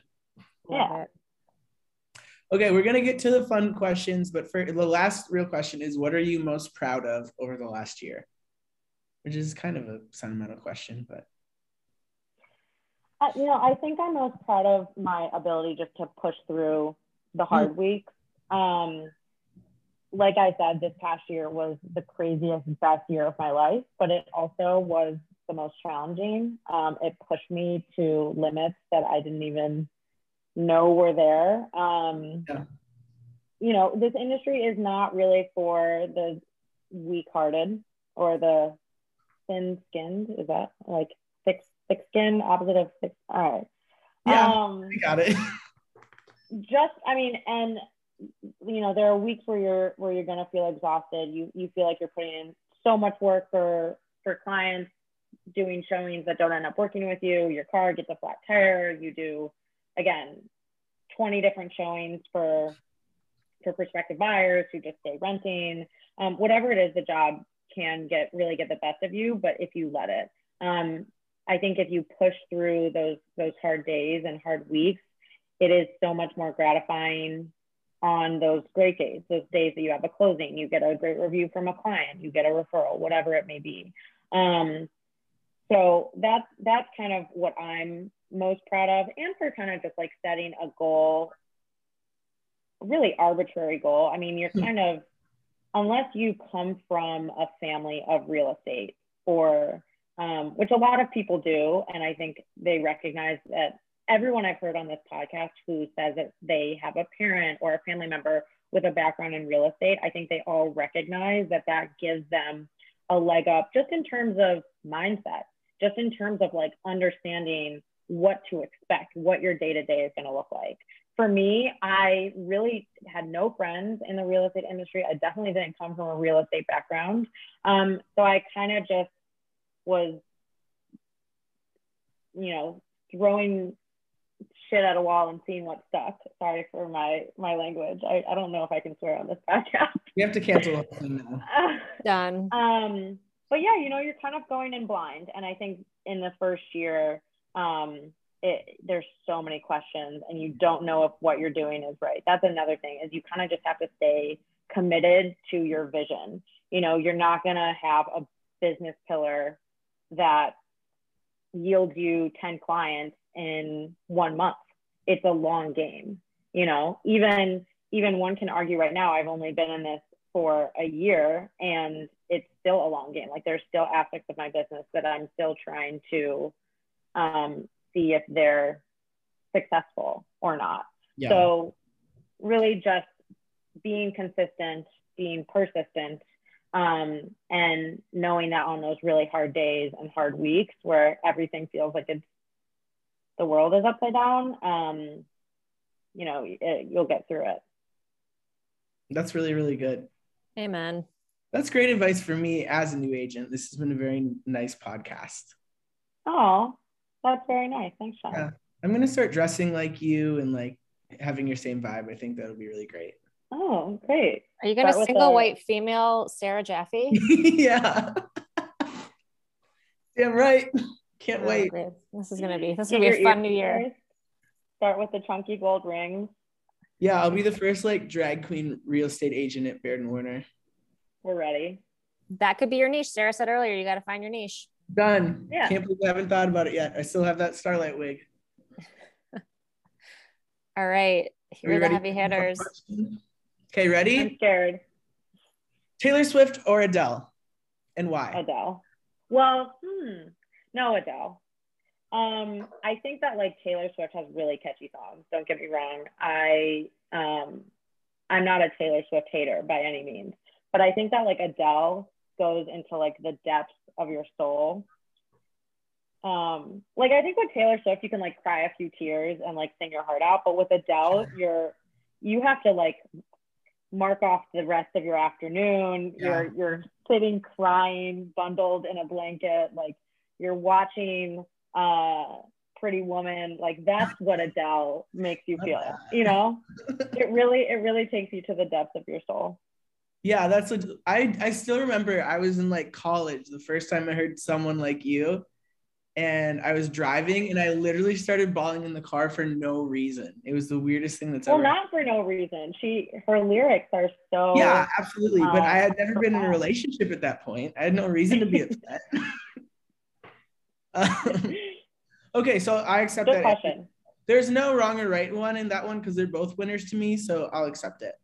Yeah. Okay, we're gonna get to the fun questions, but for the last real question is what are you most proud of over the last year? Which is kind of a sentimental question, but uh, you know, I think I'm most proud of my ability just to push through the hmm. hard mm. weeks. Um, like I said, this past year was the craziest, best year of my life, but it also was the most challenging. Um, it pushed me to limits that I didn't even know were there. Um, yeah. You know, this industry is not really for the weak hearted or the thin skinned. Is that like skin, opposite of thick? All right. Yeah, um, got it. just, I mean, and you know, there are weeks where you're where you're gonna feel exhausted. You you feel like you're putting in so much work for for clients doing showings that don't end up working with you. Your car gets a flat tire. You do again 20 different showings for for prospective buyers who just stay renting. Um, whatever it is, the job can get really get the best of you, but if you let it. Um, I think if you push through those those hard days and hard weeks, it is so much more gratifying on those great days, those days that you have a closing, you get a great review from a client, you get a referral, whatever it may be. Um, so that's that's kind of what I'm most proud of, and for kind of just like setting a goal, really arbitrary goal. I mean, you're hmm. kind of unless you come from a family of real estate or um, which a lot of people do, and I think they recognize that everyone I've heard on this podcast who says that they have a parent or a family member with a background in real estate, I think they all recognize that that gives them a leg up just in terms of mindset, just in terms of like understanding what to expect, what your day to day is going to look like. For me, I really had no friends in the real estate industry. I definitely didn't come from a real estate background. Um, so I kind of just was, you know, throwing shit at a wall and seeing what stuck. Sorry for my my language. I, I don't know if I can swear on this podcast. We have to cancel now. Done. Um, but yeah, you know, you're kind of going in blind, and I think in the first year, um, it, there's so many questions, and you don't know if what you're doing is right. That's another thing is you kind of just have to stay committed to your vision. You know, you're not gonna have a business pillar that yields you 10 clients in one month. It's a long game. You know, even even one can argue right now, I've only been in this for a year and it's still a long game. Like there's still aspects of my business that I'm still trying to um, see if they're successful or not. Yeah. So really just being consistent, being persistent, um, and knowing that on those really hard days and hard weeks where everything feels like it's the world is upside down, um, you know, it, you'll get through it. That's really, really good. Amen. That's great advice for me as a new agent. This has been a very nice podcast. Oh, that's very nice. Thanks, Sean. Yeah. I'm gonna start dressing like you and like having your same vibe. I think that'll be really great. Oh, great. Are you gonna Start single white female Sarah Jaffe? yeah. yeah, right. Can't oh, wait. This is gonna be this is gonna be a fun new year. Start with the chunky gold rings. Yeah, I'll be the first like drag queen real estate agent at Baird and Warner. We're ready. That could be your niche. Sarah said earlier, you got to find your niche. Done. Yeah. Can't believe I haven't thought about it yet. I still have that starlight wig. All right. Here are, are the heavy hitters. Okay, ready? I'm scared. Taylor Swift or Adele, and why? Adele. Well, hmm, no Adele. Um, I think that like Taylor Swift has really catchy songs. Don't get me wrong. I um, I'm not a Taylor Swift hater by any means, but I think that like Adele goes into like the depths of your soul um like I think with Taylor Swift you can like cry a few tears and like sing your heart out, but with Adele you're you have to like mark off the rest of your afternoon. Yeah. You're you're sitting crying, bundled in a blanket, like you're watching uh Pretty Woman. Like that's what Adele makes you feel. You know, it really it really takes you to the depths of your soul. Yeah, that's what I I still remember. I was in like college the first time I heard someone like you, and I was driving and I literally started bawling in the car for no reason. It was the weirdest thing that's well, ever. Well, not for no reason. She her lyrics are so. Yeah, absolutely. Um, but I had never been in a relationship at that point. I had no reason to be upset. um, okay, so I accept Good that. Question. There's no wrong or right one in that one because they're both winners to me, so I'll accept it.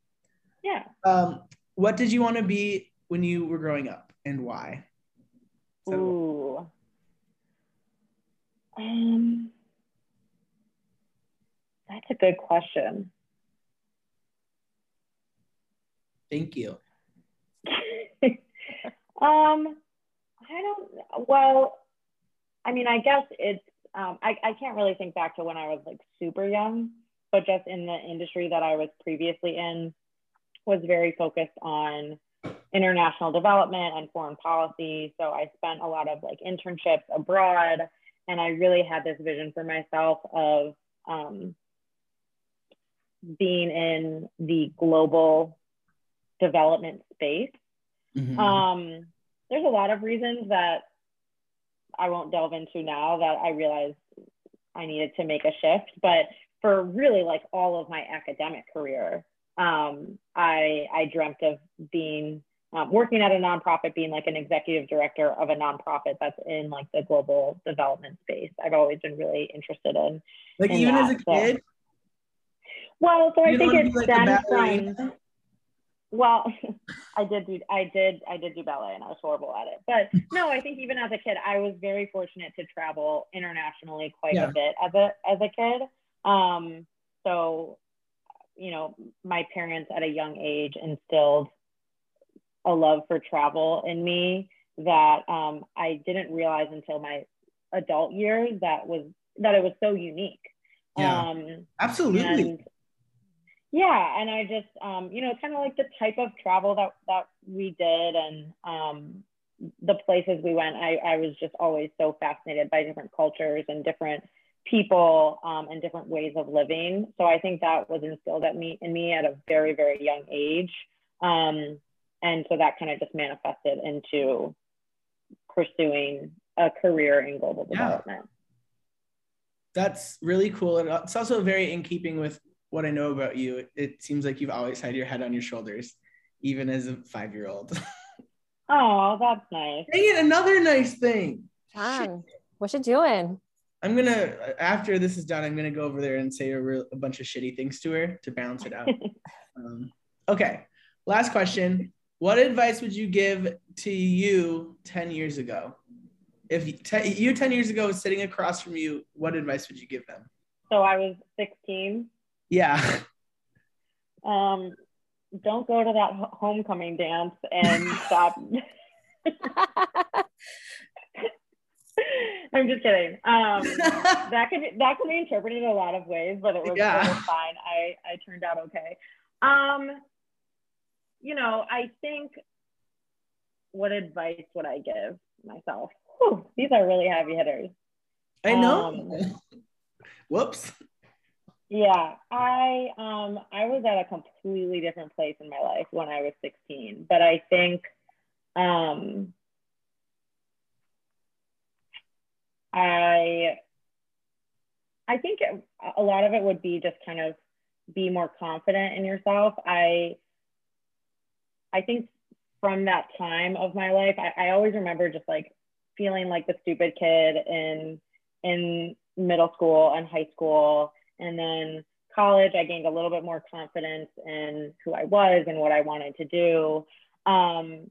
Yeah. Um, what did you want to be when you were growing up, and why? Ooh. Um, that's a good question. Thank you. um, I don't. Well, I mean, I guess it's. Um, I I can't really think back to when I was like super young, but just in the industry that I was previously in, was very focused on international development and foreign policy. So I spent a lot of like internships abroad and I really had this vision for myself of um, being in the global development space. Mm-hmm. Um, there's a lot of reasons that I won't delve into now that I realized I needed to make a shift. But for really like all of my academic career, um, I I dreamt of being um, working at a nonprofit, being like an executive director of a nonprofit that's in like the global development space. I've always been really interested in. Like in even that. as a kid. So, well, so I think it's like from. Well, I did do I did I did do ballet and I was horrible at it. But no, I think even as a kid, I was very fortunate to travel internationally quite yeah. a bit as a as a kid. Um, so, you know, my parents at a young age instilled a love for travel in me that um, I didn't realize until my adult years that was that it was so unique. Yeah, um, absolutely. And, yeah, and I just um, you know kind of like the type of travel that that we did and um, the places we went. I I was just always so fascinated by different cultures and different people um, and different ways of living. So I think that was instilled at me in me at a very very young age. Um, and so that kind of just manifested into pursuing a career in global development. Yeah. That's really cool. And it's also very in keeping with what I know about you. It, it seems like you've always had your head on your shoulders, even as a five year old. oh, that's nice. Dang it, another nice thing. John, what you doing? I'm gonna after this is done, I'm gonna go over there and say a, real, a bunch of shitty things to her to balance it out. um, okay, last question. What advice would you give to you 10 years ago? If te- you 10 years ago was sitting across from you, what advice would you give them? So I was 16. Yeah. Um, don't go to that homecoming dance and stop. I'm just kidding. Um, that could that could be interpreted in a lot of ways, but it was, yeah. it was fine. I I turned out okay. Um, you know, I think what advice would I give myself? Whew, these are really heavy hitters. I know. Um, Whoops. Yeah, I um I was at a completely different place in my life when I was 16, but I think um I I think a lot of it would be just kind of be more confident in yourself. I I think from that time of my life, I, I always remember just like feeling like the stupid kid in in middle school and high school, and then college. I gained a little bit more confidence in who I was and what I wanted to do. Um,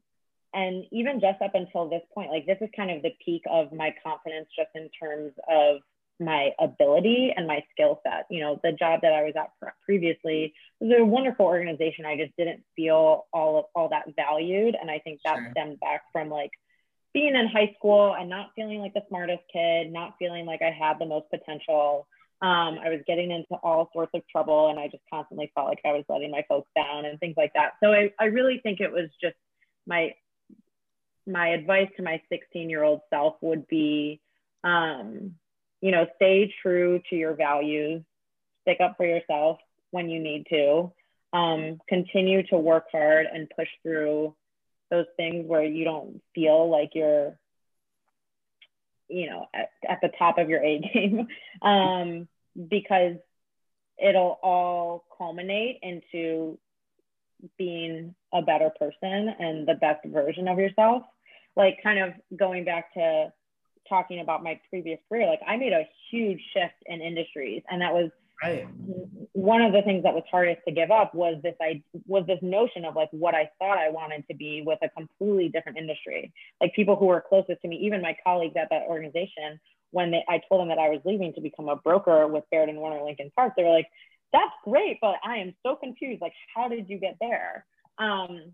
and even just up until this point, like this is kind of the peak of my confidence, just in terms of my ability and my skill set. You know, the job that I was at previously was a wonderful organization. I just didn't feel all of all that valued, and I think that sure. stemmed back from like being in high school and not feeling like the smartest kid, not feeling like I had the most potential. Um, I was getting into all sorts of trouble and I just constantly felt like I was letting my folks down and things like that. So I, I really think it was just my my advice to my 16 year old self would be um, you know, stay true to your values, stick up for yourself when you need to, um, continue to work hard and push through those things where you don't feel like you're you know at, at the top of your a game um, because it'll all culminate into being a better person and the best version of yourself. Like kind of going back to talking about my previous career like i made a huge shift in industries and that was Right. One of the things that was hardest to give up was this I was this notion of like what I thought I wanted to be with a completely different industry. Like people who were closest to me, even my colleagues at that organization, when they, I told them that I was leaving to become a broker with Baird and Warner Lincoln Park, they were like, "That's great, but I am so confused. Like, how did you get there?" Um,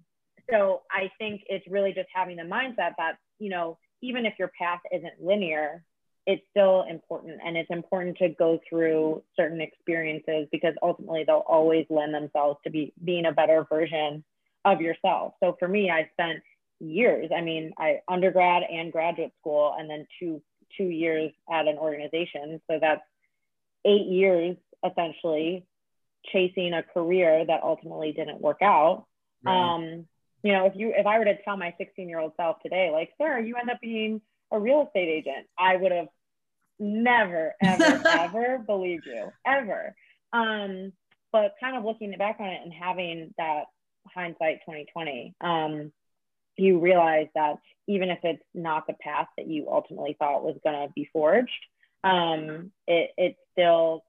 so I think it's really just having the mindset that you know even if your path isn't linear, it's still important and it's important to go through certain experiences because ultimately they'll always lend themselves to be being a better version of yourself. So for me i spent years i mean i undergrad and graduate school and then two two years at an organization. So that's eight years essentially chasing a career that ultimately didn't work out. Right. um you know if you if i were to tell my 16 year old self today like sarah you end up being a real estate agent i would have never, ever, ever believed you, ever. Um, but kind of looking back on it and having that hindsight 2020, um, you realize that even if it's not the path that you ultimately thought was going to be forged, um, it, it still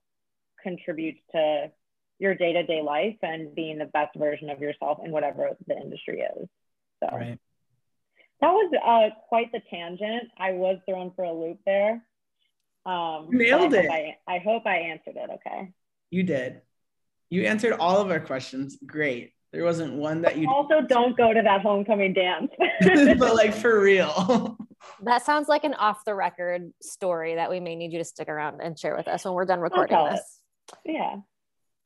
contributes to your day-to-day life and being the best version of yourself in whatever the industry is. So right. that was uh, quite the tangent. I was thrown for a loop there. Um, Nailed I it. I, I hope I answered it okay. You did. You answered all of our questions. Great. There wasn't one that you also don't go to that homecoming dance. but like for real. that sounds like an off the record story that we may need you to stick around and share with us when we're done recording this. It. Yeah.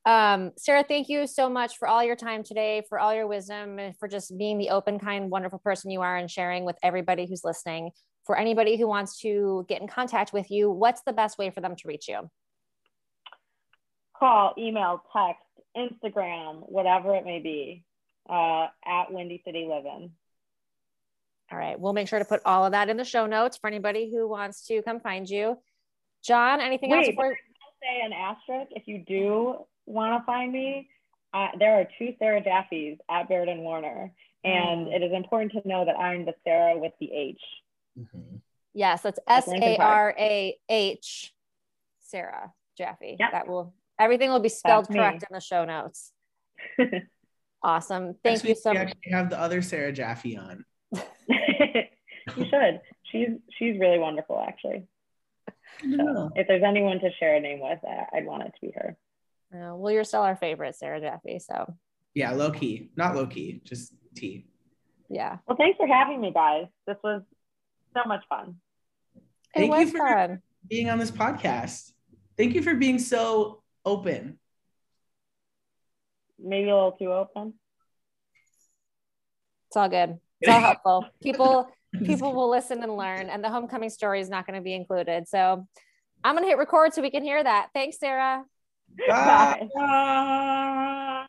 Um, Sarah, thank you so much for all your time today, for all your wisdom, and for just being the open, kind, wonderful person you are and sharing with everybody who's listening for anybody who wants to get in contact with you, what's the best way for them to reach you? Call, email, text, Instagram, whatever it may be, uh, at Windy City Living. All right. We'll make sure to put all of that in the show notes for anybody who wants to come find you. John, anything Wait, else? Before- I'll say an asterisk. If you do want to find me, uh, there are two Sarah Jaffes at Baird and Warner. And mm. it is important to know that I'm the Sarah with the H. Mm-hmm. Yes, that's S A R A H, Sarah Jaffe. Yep. That will everything will be spelled correct in the show notes. awesome. Thank Next you so much. Actually have the other Sarah Jaffe on. you should. She's she's really wonderful, actually. So if there's anyone to share a name with, I'd want it to be her. Uh, well, you're still our favorite, Sarah Jaffe. So yeah, low key, not low key, just T. Yeah. Well, thanks for having me, guys. This was so much fun. Thank you for fun. being on this podcast. Thank you for being so open. Maybe a little too open. It's all good. It's all helpful. People people will listen and learn, and the homecoming story is not going to be included. So I'm going to hit record so we can hear that. Thanks, Sarah. Bye. Bye.